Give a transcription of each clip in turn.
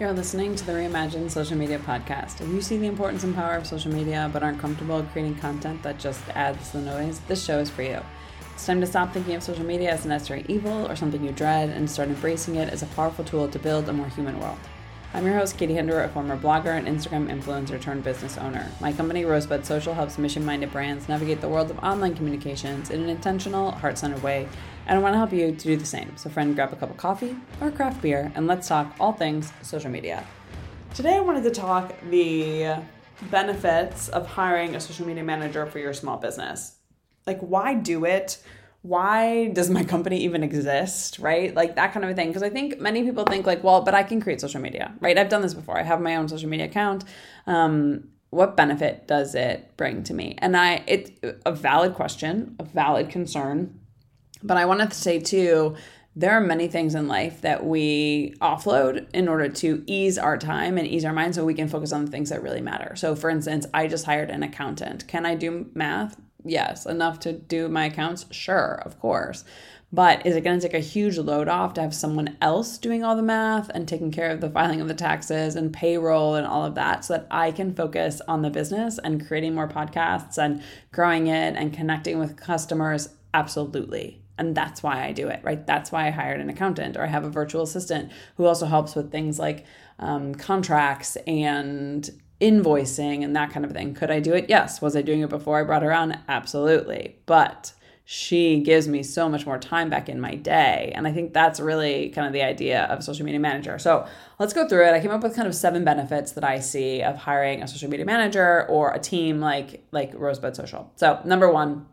You're listening to the Reimagined Social Media Podcast. If you see the importance and power of social media but aren't comfortable creating content that just adds the noise, this show is for you. It's time to stop thinking of social media as a necessary evil or something you dread and start embracing it as a powerful tool to build a more human world. I'm your host, Katie Hinder, a former blogger and Instagram influencer turned business owner. My company, Rosebud Social, helps mission minded brands navigate the world of online communications in an intentional, heart centered way. And I want to help you to do the same. So, friend, grab a cup of coffee or craft beer and let's talk all things social media. Today, I wanted to talk the benefits of hiring a social media manager for your small business. Like, why do it? why does my company even exist right like that kind of a thing because i think many people think like well but i can create social media right i've done this before i have my own social media account um, what benefit does it bring to me and i it's a valid question a valid concern but i wanted to say too there are many things in life that we offload in order to ease our time and ease our mind so we can focus on the things that really matter. So, for instance, I just hired an accountant. Can I do math? Yes. Enough to do my accounts? Sure, of course. But is it going to take a huge load off to have someone else doing all the math and taking care of the filing of the taxes and payroll and all of that so that I can focus on the business and creating more podcasts and growing it and connecting with customers? Absolutely. And that's why I do it, right? That's why I hired an accountant or I have a virtual assistant who also helps with things like um, contracts and invoicing and that kind of thing. Could I do it? Yes. Was I doing it before I brought her on? Absolutely. But she gives me so much more time back in my day. And I think that's really kind of the idea of a social media manager. So let's go through it. I came up with kind of seven benefits that I see of hiring a social media manager or a team like like Rosebud Social. So number one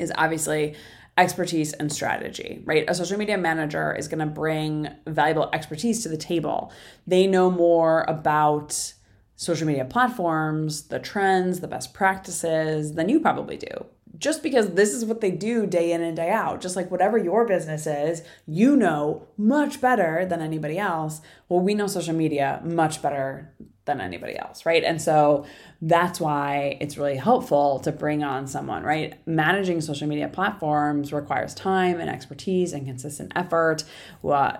is obviously expertise and strategy, right? A social media manager is going to bring valuable expertise to the table. They know more about social media platforms, the trends, the best practices than you probably do. Just because this is what they do day in and day out, just like whatever your business is, you know much better than anybody else. Well, we know social media much better than anybody else, right? And so that's why it's really helpful to bring on someone, right? Managing social media platforms requires time and expertise and consistent effort.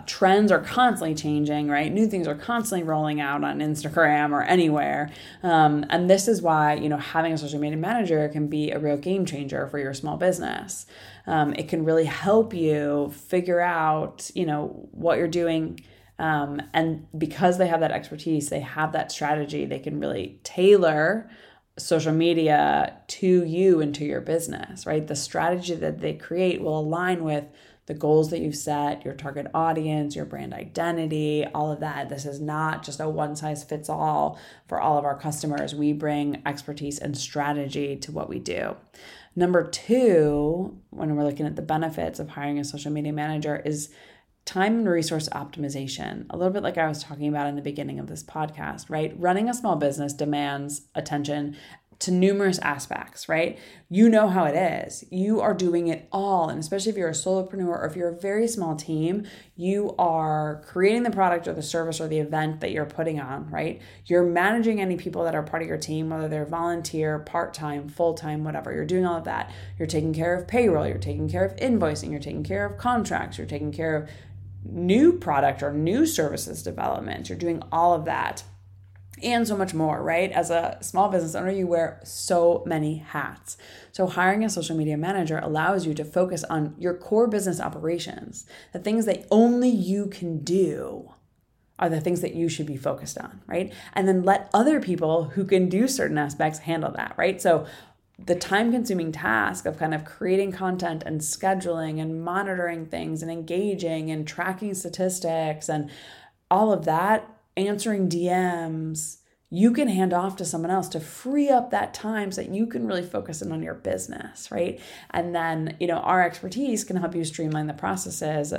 Trends are constantly changing, right? New things are constantly rolling out on Instagram or anywhere. Um, and this is why, you know, having a social media manager can be a real game changer for your small business. Um, it can really help you figure out, you know, what you're doing um, and because they have that expertise, they have that strategy, they can really tailor social media to you and to your business, right? The strategy that they create will align with the goals that you've set, your target audience, your brand identity, all of that. This is not just a one size fits all for all of our customers. We bring expertise and strategy to what we do. Number two, when we're looking at the benefits of hiring a social media manager, is time and resource optimization, a little bit like I was talking about in the beginning of this podcast, right? Running a small business demands attention to numerous aspects, right? You know how it is. You are doing it all. And especially if you're a solopreneur or if you're a very small team, you are creating the product or the service or the event that you're putting on, right? You're managing any people that are part of your team, whether they're volunteer, part time, full time, whatever. You're doing all of that. You're taking care of payroll, you're taking care of invoicing, you're taking care of contracts, you're taking care of new product or new services development. You're doing all of that and so much more, right? As a small business owner, you wear so many hats. So, hiring a social media manager allows you to focus on your core business operations, the things that only you can do. Are the things that you should be focused on, right? And then let other people who can do certain aspects handle that, right? So, the time consuming task of kind of creating content and scheduling and monitoring things and engaging and tracking statistics and all of that, answering DMs, you can hand off to someone else to free up that time so that you can really focus in on your business, right? And then, you know, our expertise can help you streamline the processes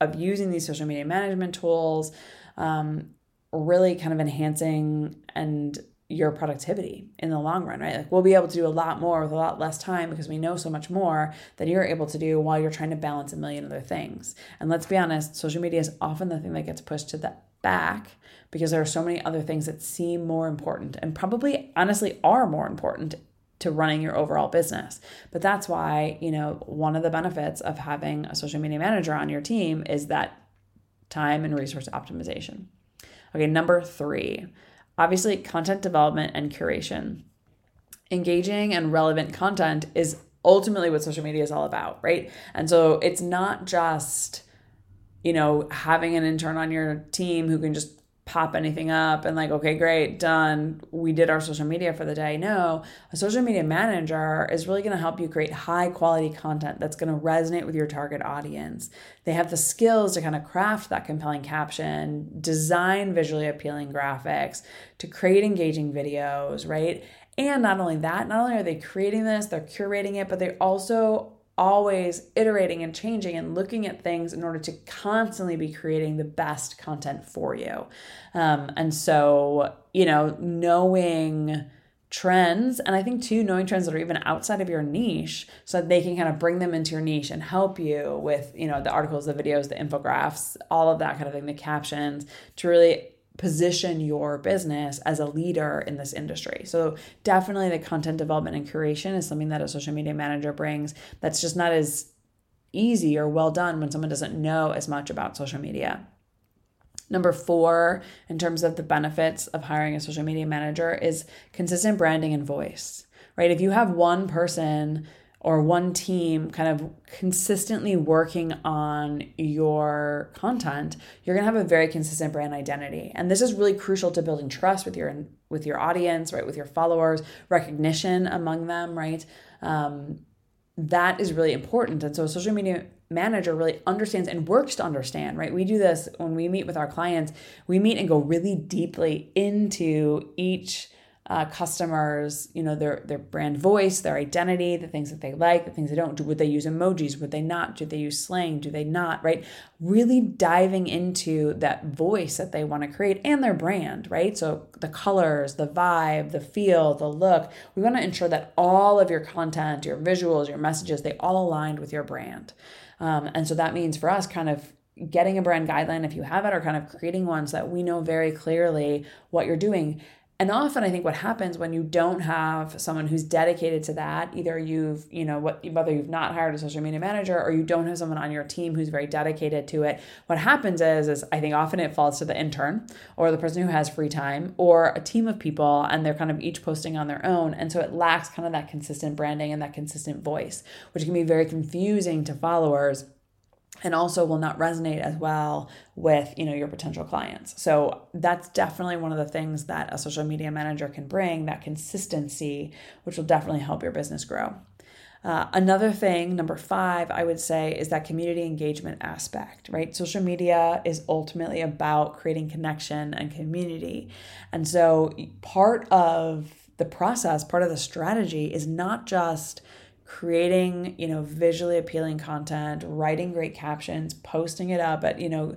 of using these social media management tools, um, really kind of enhancing and your productivity in the long run, right? Like we'll be able to do a lot more with a lot less time because we know so much more than you're able to do while you're trying to balance a million other things. And let's be honest, social media is often the thing that gets pushed to the back because there are so many other things that seem more important and probably honestly are more important to running your overall business. But that's why, you know, one of the benefits of having a social media manager on your team is that time and resource optimization. Okay, number three, obviously, content development and curation. Engaging and relevant content is ultimately what social media is all about, right? And so it's not just, you know, having an intern on your team who can just pop anything up and like, okay, great, done. We did our social media for the day. No, a social media manager is really going to help you create high quality content that's going to resonate with your target audience. They have the skills to kind of craft that compelling caption, design visually appealing graphics, to create engaging videos, right? And not only that, not only are they creating this, they're curating it, but they also always iterating and changing and looking at things in order to constantly be creating the best content for you. Um, and so, you know, knowing trends and i think too knowing trends that are even outside of your niche so that they can kind of bring them into your niche and help you with you know the articles the videos the infographics all of that kind of thing the captions to really position your business as a leader in this industry. So, definitely the content development and curation is something that a social media manager brings that's just not as easy or well done when someone doesn't know as much about social media. Number four, in terms of the benefits of hiring a social media manager, is consistent branding and voice, right? If you have one person or one team kind of consistently working on your content you're going to have a very consistent brand identity. And this is really crucial to building trust with your with your audience right with your followers recognition among them right? Um, that is really important. And so a social media manager really understands and works to understand right? We do this when we meet with our clients we meet and go really deeply into each uh, customers, you know, their their brand voice, their identity, the things that they like, the things they don't. Do would they use emojis? Would they not? Do they use slang? Do they not? Right? Really diving into that voice that they want to create and their brand, right? So the colors, the vibe, the feel, the look. We want to ensure that all of your content, your visuals, your messages, they all aligned with your brand. Um, and so that means for us, kind of getting a brand guideline if you have it, or kind of creating ones that we know very clearly what you're doing and often i think what happens when you don't have someone who's dedicated to that either you've you know what whether you've not hired a social media manager or you don't have someone on your team who's very dedicated to it what happens is is i think often it falls to the intern or the person who has free time or a team of people and they're kind of each posting on their own. And so it lacks kind of that consistent branding and that consistent voice which can be very confusing to followers and also will not resonate as well with you know your potential clients. So that's definitely one of the things that a social media manager can bring that consistency which will definitely help your business grow. Uh, another thing number five i would say is that community engagement aspect right? Social media is ultimately about creating connection and community. And so part of the process part of the strategy is not just creating, you know, visually appealing content, writing great captions, posting it up at, you know,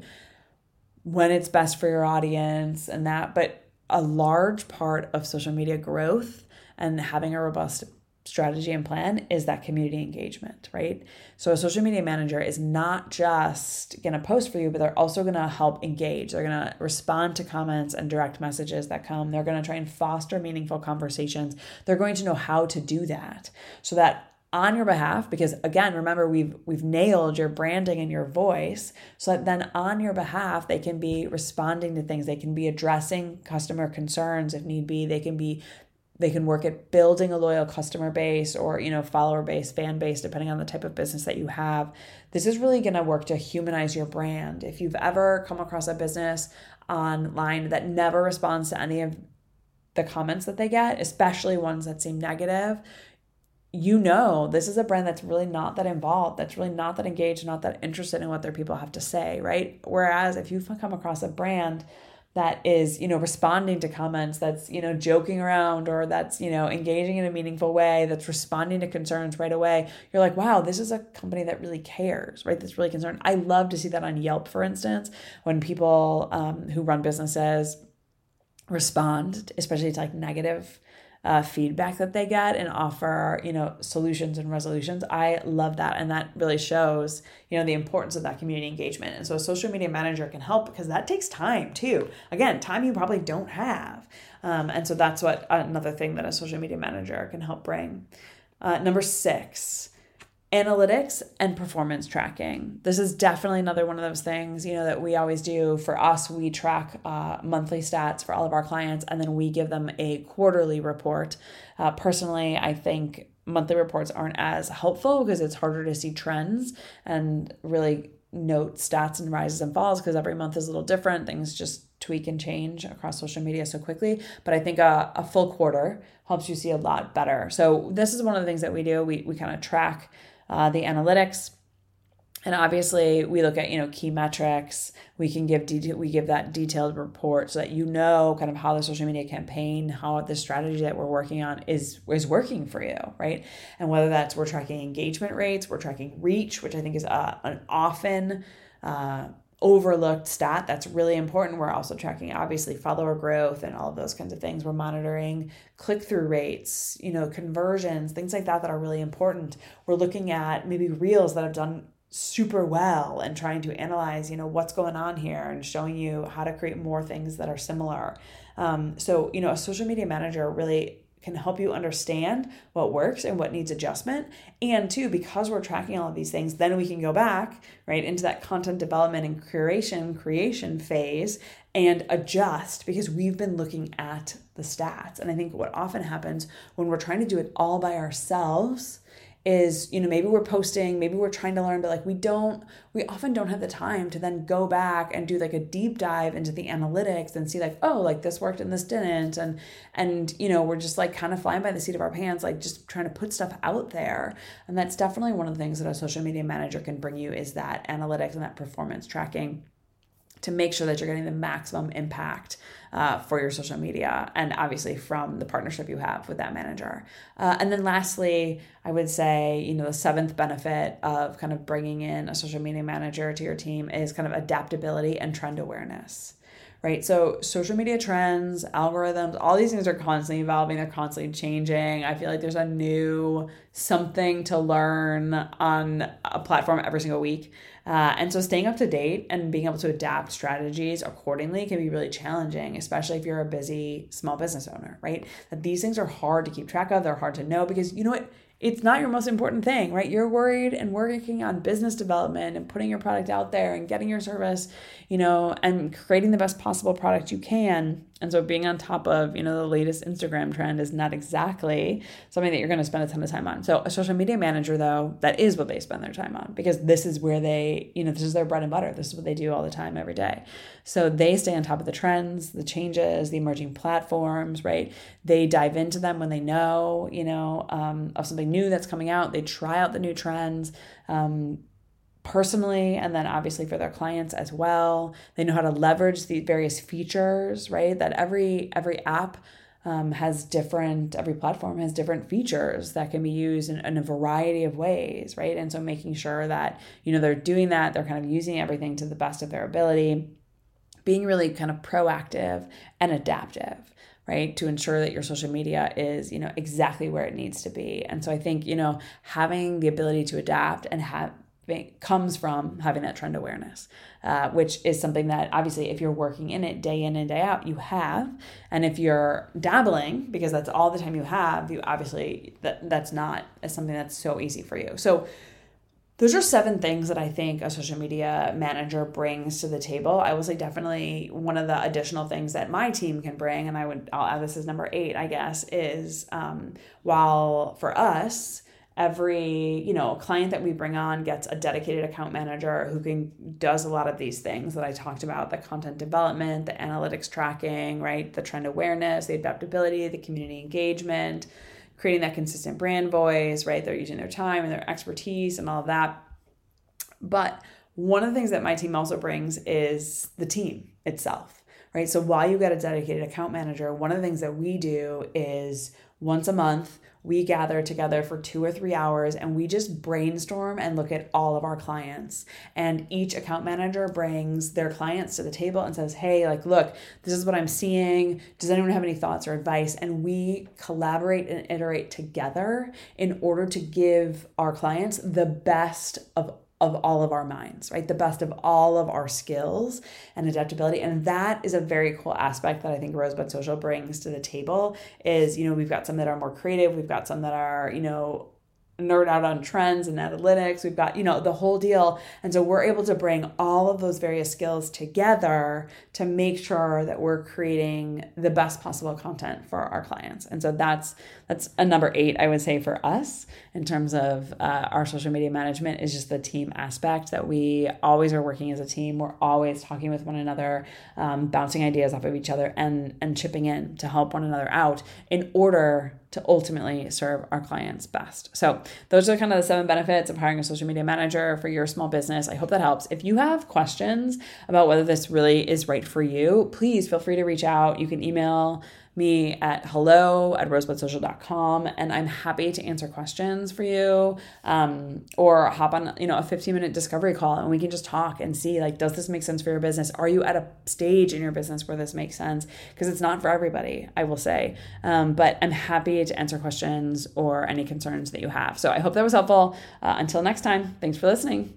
when it's best for your audience and that. But a large part of social media growth and having a robust strategy and plan is that community engagement, right? So a social media manager is not just going to post for you, but they're also going to help engage. They're going to respond to comments and direct messages that come. They're going to try and foster meaningful conversations. They're going to know how to do that so that on your behalf because again remember we've we've nailed your branding and your voice so that then on your behalf they can be responding to things. They can be addressing customer concerns if need be. They can be they can work at building a loyal customer base or you know follower base fan base depending on the type of business that you have. This is really going to work to humanize your brand. If you've ever come across a business online that never responds to any of the comments that they get especially ones that seem negative you know this is a brand that's really not that involved that's really not that engaged not that interested in what their people have to say right? Whereas if you come across a brand that is you know responding to comments that's you know joking around or that's you know engaging in a meaningful way that's responding to concerns right away you're like wow this is a company that really cares right? That's really concerned. I love to see that on yelp for instance when people um, who run businesses respond especially to like negative uh, feedback that they get and offer you know solutions and resolutions. I love that. And that really shows you know the importance of that community engagement. And so a social media manager can help because that takes time too. Again time you probably don't have. Um, and so that's what another thing that a social media manager can help bring. Uh, number six analytics and performance tracking. This is definitely another one of those things, you know, that we always do. For us, we track uh, monthly stats for all of our clients, and then we give them a quarterly report. Uh, personally, I think monthly reports aren't as helpful because it's harder to see trends and really note stats and rises and falls because every month is a little different. Things just tweak and change across social media so quickly. But I think a, a full quarter helps you see a lot better. So this is one of the things that we do. We, we kind of track uh, the analytics. And obviously we look at you know key metrics. We can give detail we give that detailed report so that you know kind of how the social media campaign how the strategy that we're working on is is working for you right? And whether that's we're tracking engagement rates we're tracking reach which i think is uh, an often uh, overlooked stat that's really important. We're also tracking obviously follower growth and all of those kinds of things. We're monitoring click through rates, you know, conversions, things like that that are really important. We're looking at maybe reels that have done super well and trying to analyze, you know, what's going on here and showing you how to create more things that are similar. Um, so, you know, a social media manager really can help you understand what works and what needs adjustment. And two, because we're tracking all of these things, then we can go back, right, into that content development and curation, creation phase and adjust because we've been looking at the stats. And I think what often happens when we're trying to do it all by ourselves is you know maybe we're posting maybe we're trying to learn but like we don't we often don't have the time to then go back and do like a deep dive into the analytics and see like oh like this worked and this didn't. And and you know we're just like kind of flying by the seat of our pants like just trying to put stuff out there. And that's definitely one of the things that a social media manager can bring you is that analytics and that performance tracking to make sure that you're getting the maximum impact uh, for your social media and obviously from the partnership you have with that manager. Uh, and then lastly, I would say, you know, the seventh benefit of kind of bringing in a social media manager to your team is kind of adaptability and trend awareness right? So social media trends, algorithms, all these things are constantly evolving, they're constantly changing. I feel like there's a new something to learn on a platform every single week. Uh, and so staying up to date and being able to adapt strategies accordingly can be really challenging, especially if you're a busy small business owner, right? That these things are hard to keep track of, they're hard to know because you know what? It's not your most important thing, right? You're worried and working on business development and putting your product out there and getting your service, you know, and creating the best possible product you can. And so being on top of, you know, the latest Instagram trend is not exactly something that you're going to spend a ton of time on. So a social media manager though, that is what they spend their time on because this is where they, you know, this is their bread and butter. This is what they do all the time every day. So they stay on top of the trends, the changes, the emerging platforms, right? They dive into them when they know, you know, um, of something new that's coming out. They try out the new trends. Um, personally and then obviously for their clients as well they know how to leverage the various features right that every every app um, has different every platform has different features that can be used in, in, a variety of ways right and so making sure that you know they're doing that they're kind of using everything to the best of their ability being really kind of proactive and adaptive right to ensure that your social media is you know exactly where it needs to be and so i think you know having the ability to adapt and have comes from having that trend awareness, uh, which is something that obviously, if you're working in it day in and day out, you have. And if you're dabbling, because that's all the time you have, you obviously that that's not something that's so easy for you. So those are seven things that I think a social media manager brings to the table. I will say definitely one of the additional things that my team can bring, and I would I'll add this as number eight, I guess, is um, while for us every you know client that we bring on gets a dedicated account manager who can does a lot of these things that i talked about the content development the analytics tracking right the trend awareness the adaptability the community engagement creating that consistent brand voice right? They're using their time and their expertise and all of that. But one of the things that my team also brings is the team itself right? So while you get a dedicated account manager one of the things that we do is once a month we gather together for two or three hours and we just brainstorm and look at all of our clients. And each account manager brings their clients to the table and says, Hey, like, look, this is what I'm seeing. Does anyone have any thoughts or advice? And we collaborate and iterate together in order to give our clients the best of of all of our minds, right? The best of all of our skills and adaptability. And that is a very cool aspect that I think Rosebud Social brings to the table is, you know, we've got some that are more creative, we've got some that are, you know, nerd out on trends and analytics. We've got, you know, the whole deal. And so we're able to bring all of those various skills together to make sure that we're creating the best possible content for our clients. And so that's that's a number 8 I would say for us in terms of uh, our social media management is just the team aspect that we always are working as a team. We're always talking with one another, um, bouncing ideas off of each other and and chipping in to help one another out in order to ultimately serve our clients best. So, those are kind of the seven benefits of hiring a social media manager for your small business. I hope that helps. If you have questions about whether this really is right for you, please feel free to reach out. You can email me at hello at rosebudsocial.com and I'm happy to answer questions for you um, or hop on, you know, a 15 minute discovery call and we can just talk and see like, does this make sense for your business? Are you at a stage in your business where this makes sense? Because it's not for everybody, I will say. Um, but I'm happy to answer questions or any concerns that you have. So I hope that was helpful. Uh, until next time, thanks for listening.